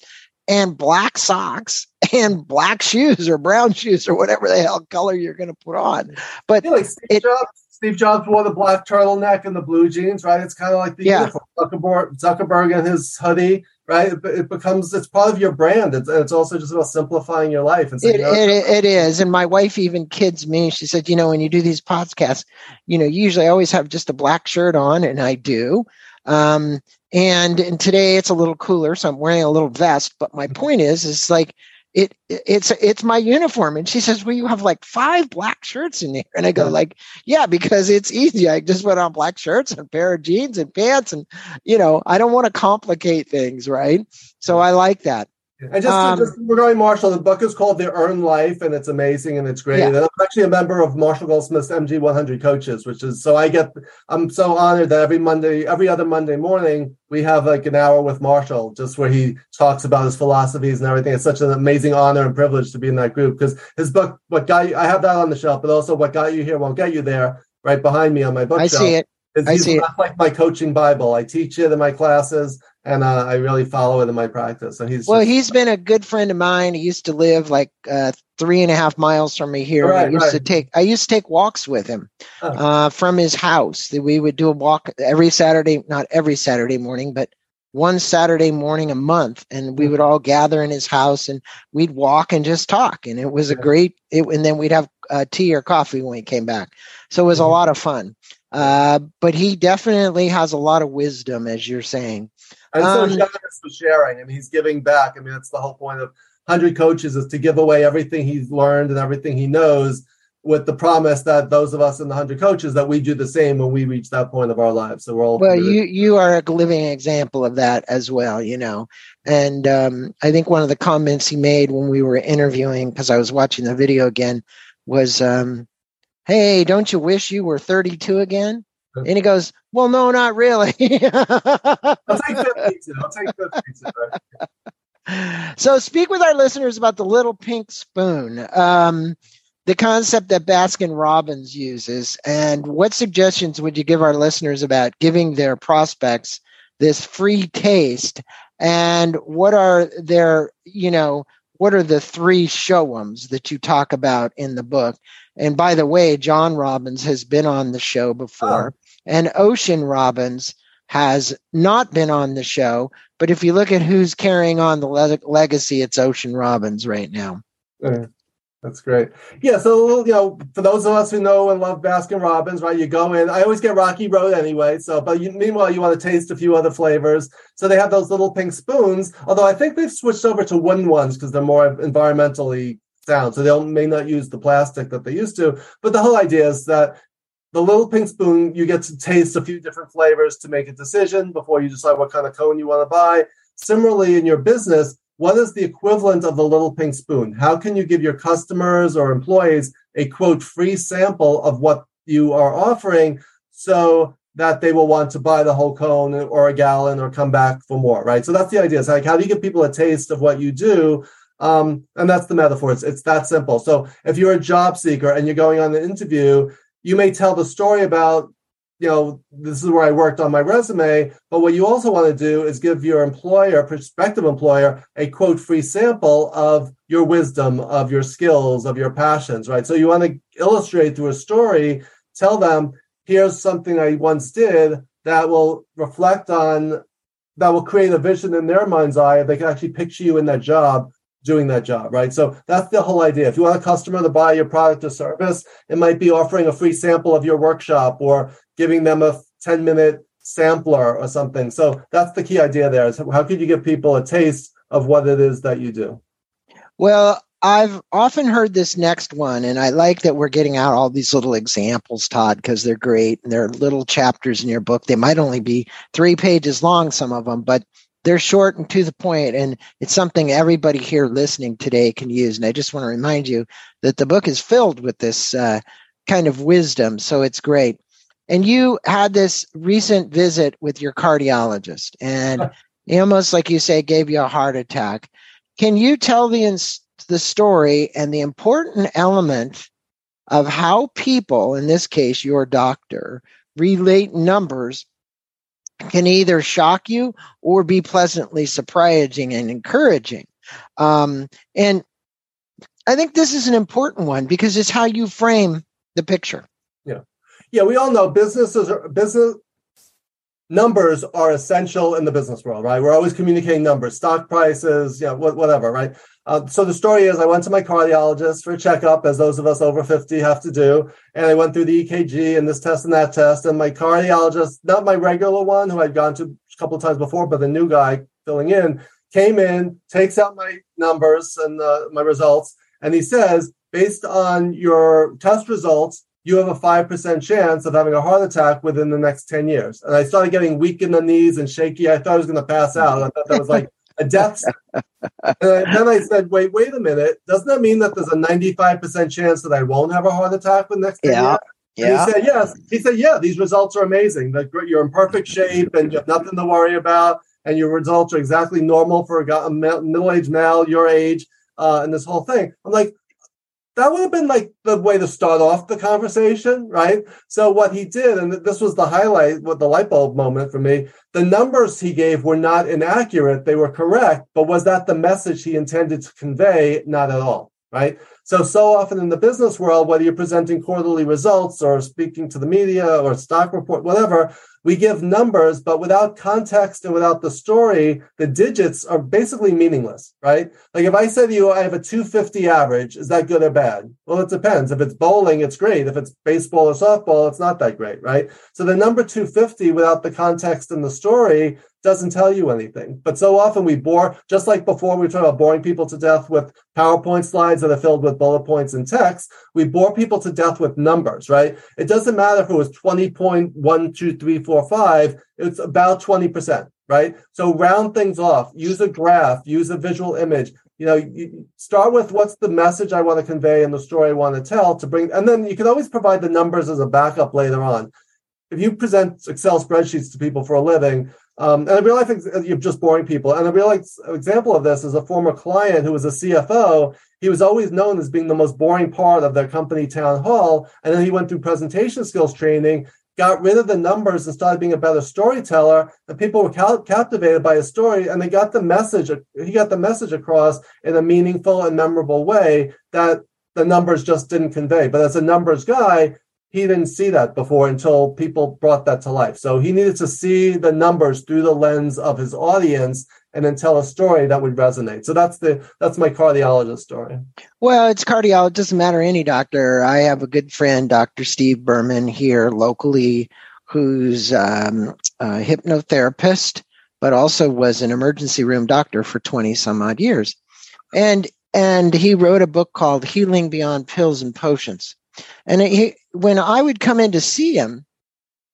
and black socks and black shoes or brown shoes or whatever the hell color you're going to put on. But like Steve, it, Jobs, Steve Jobs wore the black turtleneck and the blue jeans, right? It's kind of like the yeah. Zuckerberg, Zuckerberg and his hoodie. right? It, it, becomes it's part of your brand. It's, it's also just about simplifying your life. And saying, it, it, it is. And my wife even kids me. She said, you know, when you do these podcasts, you know, usually I always have just a black shirt on, and I do. Um, and, and today it's a little cooler, so I'm wearing a little vest. But my point is, is like it it's it's my uniform. And she says well you have like five black shirts in there. And i go like yeah because it's easy. I just put on black shirts and a pair of jeans and pants and you know i don't want to complicate things right? So i like that and just, um, just regarding Marshall, the book is called The Earned Life, and it's amazing and it's great. Yeah. And I'm actually a member of Marshall Goldsmith's MG 100 Coaches, which is so I get. I'm so honored that every Monday, every other Monday morning, we have like an hour with Marshall, just where he talks about his philosophies and everything. It's such an amazing honor and privilege to be in that group because his book, what got you, I have that on the shelf, but also what got you here won't get you there. Right behind me on my bookshelf. I see it. I see it. like my coaching Bible. I teach it in my classes and uh, I really follow it in my practice. So he's well, just, he's been a good friend of mine. He used to live like uh, three and a half miles from me here. Right, I used right. to take I used to take walks with him uh, from his house. We would do a walk every Saturday, not every Saturday morning, but one Saturday morning a month, and we would all gather in his house and we'd walk and just talk. And it was a great. It, and then we'd have uh, tea or coffee when we came back. So it was a mm-hmm. lot of fun. Uh, but he definitely has a lot of wisdom, as you're saying. And so um, generous with sharing, and he's giving back. I mean, that's the whole point of Hundred Coaches is to give away everything he's learned and everything he knows, with the promise that those of us in the Hundred Coaches that we do the same when we reach that point of our lives. So we're all well. You you are a living example of that as well. You know, and um, I think one of the comments he made when we were interviewing, because I was watching the video again, was, um, "Hey, don't you wish you were 32 again?" And he goes, Well, no, not really. I'll take that I'll take that So, speak with our listeners about the little pink spoon, um, the concept that Baskin Robbins uses, and what suggestions would you give our listeners about giving their prospects this free taste? And what are their, you know, what are the three showums that you talk about in the book? And by the way, John Robbins has been on the show before. Oh. And Ocean Robbins has not been on the show, but if you look at who's carrying on the le- legacy, it's Ocean Robbins right now. That's great. Yeah, so you know, for those of us who know and love Baskin Robbins, right? You go in. I always get Rocky Road anyway. So, but you, meanwhile, you want to taste a few other flavors. So they have those little pink spoons. Although I think they've switched over to wooden ones because they're more environmentally sound. So they may not use the plastic that they used to. But the whole idea is that the little pink spoon, you get to taste a few different flavors to make a decision before you decide what kind of cone you want to buy. Similarly, in your business, what is the equivalent of the little pink spoon? How can you give your customers or employees a quote free sample of what you are offering so that they will want to buy the whole cone or a gallon or come back for more, right? So that's the idea. It's like, how do you give people a taste of what you do? Um, and that's the metaphor. It's, it's that simple. So if you're a job seeker and you're going on an interview you may tell the story about you know this is where i worked on my resume but what you also want to do is give your employer prospective employer a quote free sample of your wisdom of your skills of your passions right? So you want to illustrate through a story tell them here's something i once did that will reflect on that will create a vision in their mind's eye they can actually picture you in that job doing that job, right? So that's the whole idea. If you want a customer to buy your product or service, it might be offering a free sample of your workshop or giving them a 10 minute sampler or something. So that's the key idea there is how could you give people a taste of what it is that you do? Well, I've often heard this next one, and I like that we're getting out all these little examples, Todd, because they're great. And they're little chapters in your book. They might only be three pages long, some of them, but they're short and to the point and it's something everybody here listening today can use. And i just want to remind you that the book is filled with this uh, kind of wisdom so it's great. And you had this recent visit with your cardiologist and almost like you say gave you a heart attack. Can you tell the the story and the important element of how people in this case your doctor relate numbers can either shock you or be pleasantly surprising and encouraging. Um, and I think this is an important one because it's how you frame the picture. Yeah. Yeah. We all know businesses are business numbers are essential in the business world, right? We're always communicating numbers, stock prices, you know, whatever, right? Uh, so the story is I went to my cardiologist for a checkup, as those of us over 50 have to do. And I went through the EKG and this test and that test. And my cardiologist, not my regular one who I'd gone to a couple of times before, but the new guy filling in, came in, takes out my numbers and uh, my results. And he says, based on your test results, you have a 5% chance of having a heart attack within the next 10 years. And I started getting weak in the knees and shaky. I thought I was going to pass out. I thought that was like a death. and then I said, wait, wait a minute. Doesn't that mean that there's a 95% chance that I won't have a heart attack the next 10 yeah. years? Yeah. he said, yes. He said, yeah, these results are amazing. That you're in perfect shape and you have nothing to worry about. And your results are exactly normal for a middle-aged male your age uh, and this whole thing. I'm like, that would have been like the way to start off the conversation, right? So what he did, and this was the highlight, what the light bulb moment for me, the numbers he gave were not inaccurate, they were correct, but was that the message he intended to convey? Not at all, right? So, so often in the business world, whether you're presenting quarterly results or speaking to the media or stock report, whatever, we give numbers, but without context and without the story, the digits are basically meaningless, right? Like if I say to you, I have a 250 average, is that good or bad? Well, it depends. If it's bowling, it's great. If it's baseball or softball, it's not that great, right? So the number 250 without the context and the story doesn't tell you anything. But so often we bore, just like before we talking about boring people to death with PowerPoint slides that are filled with bullet points and text, we bore people to death with numbers, right? It doesn't matter if it was 20.12345, it's about 20%, right? So round things off, use a graph, use a visual image. You know, you start with what's the message I want to convey and the story I want to tell to bring, and then you can always provide the numbers as a backup later on if you present Excel spreadsheets to people for a living, um, and I real life you're just boring people. And a real life example of this is a former client who was a CFO. He was always known as being the most boring part of their company town hall. And then he went through presentation skills training, got rid of the numbers and started being a better storyteller. And people were cal- captivated by his story and they got the message. He got the message across in a meaningful and memorable way that the numbers just didn't convey. But as a numbers guy, he didn't see that before until people brought that to life. So he needed to see the numbers through the lens of his audience and then tell a story that would resonate. So that's the that's my cardiologist story. Well, it's cardiologist doesn't matter any doctor. I have a good friend, Dr. Steve Berman here locally, who's um, a hypnotherapist, but also was an emergency room doctor for twenty some odd years, and and he wrote a book called Healing Beyond Pills and Potions and he, when I would come in to see him,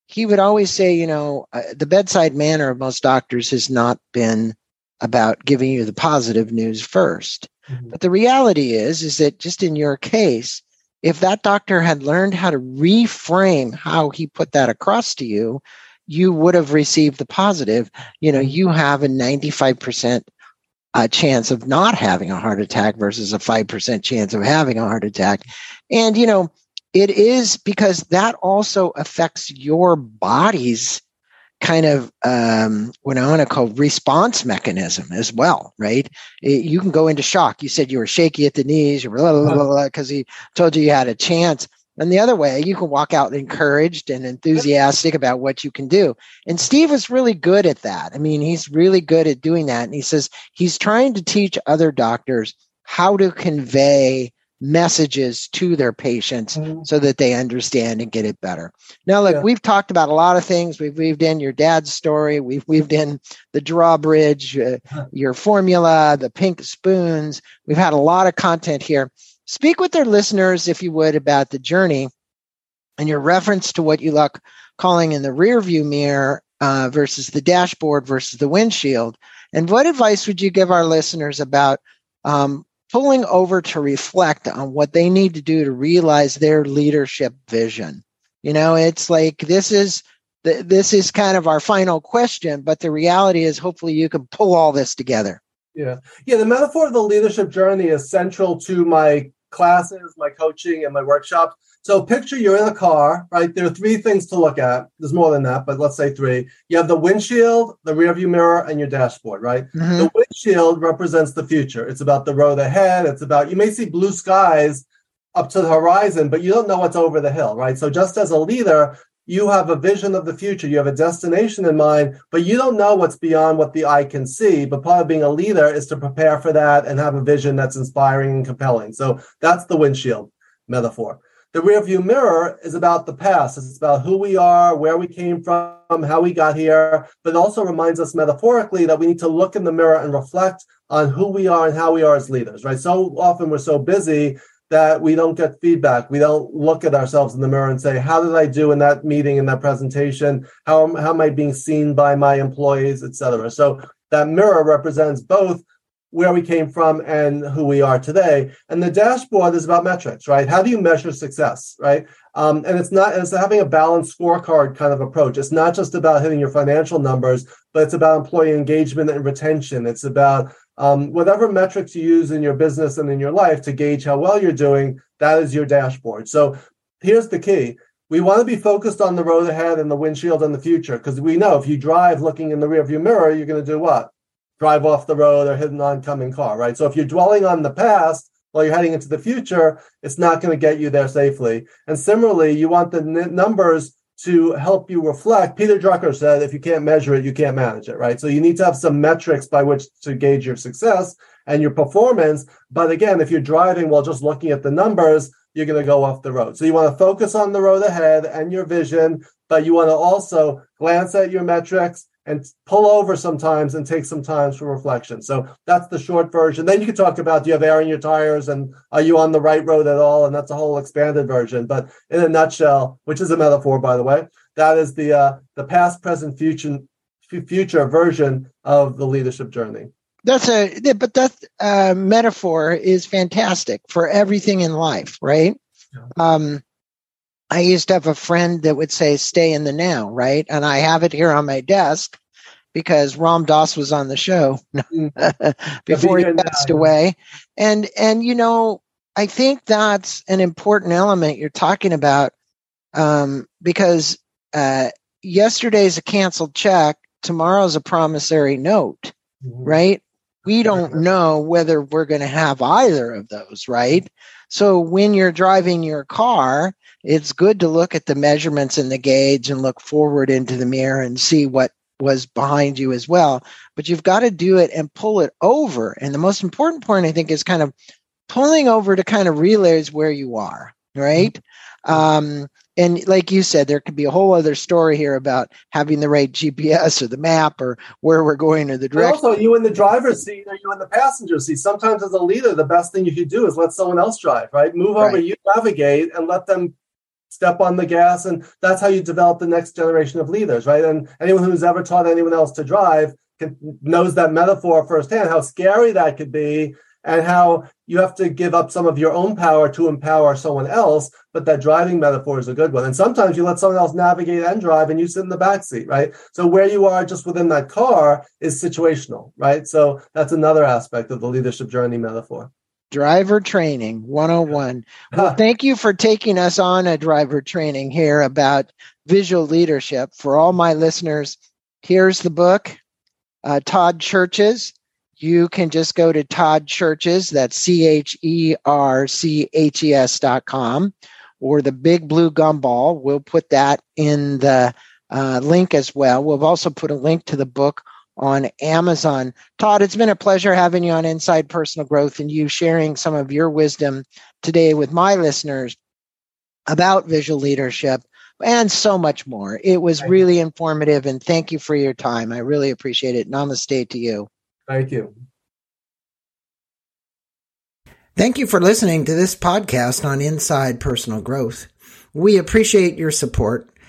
he would always say, you know, uh, the bedside manner of most doctors has not been about giving you the positive news 1st mm-hmm. But the reality is, is that just in your case, if that doctor had learned how to reframe how he put that across to you, you would have received the positive. You know, you have a 95% uh, chance of not having a heart attack versus a 5% chance of having a heart attack. And, you know, it is because that also affects your body's kind of um, what I want to call response mechanism as well, right? It, you can go into shock. You said you were shaky at the knees, because he told you you had a chance. And the other way, you can walk out encouraged and enthusiastic about what you can do. And Steve is really good at that. I mean, he's really good at doing that. And he says he's trying to teach other doctors how to convey messages to their patients mm-hmm. so that they understand and get it better. Now, look, yeah. we've talked about a lot of things. We've weaved in your dad's story. We've weaved in the drawbridge, uh, your formula, the pink spoons. We've had a lot of content here. Speak with their listeners, if you would, about the journey and your reference to what you like calling in the rear view mirror uh, versus the dashboard versus the windshield. And what advice would you give our listeners about um, pulling over to reflect on what they need to do to realize their leadership vision. You know, it's like this is this is kind of our final question, but the reality is hopefully you can pull all this together. Yeah. Yeah, the metaphor of the leadership journey is central to my classes, my coaching and my workshops. So picture you're in a car, right? There are three things to look at. There's more than that, but let's say three. You have the windshield, the rearview mirror, and your dashboard, right? Mm-hmm. The windshield represents the future. It's about the road ahead. It's about you may see blue skies up to the horizon, but you don't know what's over the hill, right? So just as a leader, you have a vision of the future, you have a destination in mind, but you don't know what's beyond what the eye can see. But part of being a leader is to prepare for that and have a vision that's inspiring and compelling. So that's the windshield metaphor. The rearview mirror is about the past. It's about who we are, where we came from, how we got here, but it also reminds us metaphorically that we need to look in the mirror and reflect on who we are and how we are as leaders, right? So often we're so busy that we don't get feedback. We don't look at ourselves in the mirror and say, how did I do in that meeting, in that presentation? How, how am I being seen by my employees, et cetera? So that mirror represents both where we came from and who we are today. And the dashboard is about metrics, right? How do you measure success, right? Um, and it's not it's having a balanced scorecard kind of approach. It's not just about hitting your financial numbers, but it's about employee engagement and retention. It's about um, whatever metrics you use in your business and in your life to gauge how well you're doing. That is your dashboard. So here's the key. We want to be focused on the road ahead and the windshield and the future because we know if you drive looking in the rearview mirror, you're going to do what? drive off the road or hit an oncoming car, right? So if you're dwelling on the past while you're heading into the future, it's not going to get you there safely. And similarly, you want the n- numbers to help you reflect. Peter Drucker said, if you can't measure it, you can't manage it, right? So you need to have some metrics by which to gauge your success and your performance. But again, if you're driving while just looking at the numbers, you're going to go off the road. So you want to focus on the road ahead and your vision, but you want to also glance at your metrics and pull over sometimes and take some time for reflection. So that's the short version. Then you can talk about do you have air in your tires and are you on the right road at all? And that's a whole expanded version. But in a nutshell, which is a metaphor, by the way, that is the uh, the past, present, future future version of the leadership journey. That's a but that uh, metaphor is fantastic for everything in life, right? Yeah. Um, I used to have a friend that would say, stay in the now, right? And I have it here on my desk because Ram Dass was on the show mm. before he passed away. And, and, you know, I think that's an important element you're talking about um, because uh, yesterday's a canceled check, tomorrow's a promissory note, mm-hmm. right? We don't know whether we're going to have either of those, right? So when you're driving your car, it's good to look at the measurements in the gauge and look forward into the mirror and see what was behind you as well. But you've got to do it and pull it over. And the most important point, I think, is kind of pulling over to kind of realize where you are, right? Um, and like you said, there could be a whole other story here about having the right GPS or the map or where we're going or the direction. also, you in the driver's seat or you in the passenger seat. Sometimes, as a leader, the best thing you could do is let someone else drive. Right, move over, right. you navigate, and let them step on the gas and that's how you develop the next generation of leaders right? And anyone who's ever taught anyone else to drive can, knows that metaphor firsthand how scary that could be and how you have to give up some of your own power to empower someone else but that driving metaphor is a good one. And sometimes you let someone else navigate and drive and you sit in the back seat right? So where you are just within that car is situational right? So that's another aspect of the leadership journey metaphor driver training 101 well thank you for taking us on a driver training here about visual leadership. For all my listeners here's the book uh, todd Cherches. You can just go to todd Cherches that's c-h-e-r-c-h-e-s dot com or the big blue gumball. We'll put that in the uh, link as well. We'll also put a link to the book on Amazon. Todd, it's been a pleasure having you on Inside Personal Growth and you sharing some of your wisdom today with my listeners about visual leadership and so much more. It was really informative and thank you for your time. I really appreciate it. Namaste to you. Thank you. Thank you for listening to this podcast on Inside Personal Growth. We appreciate your support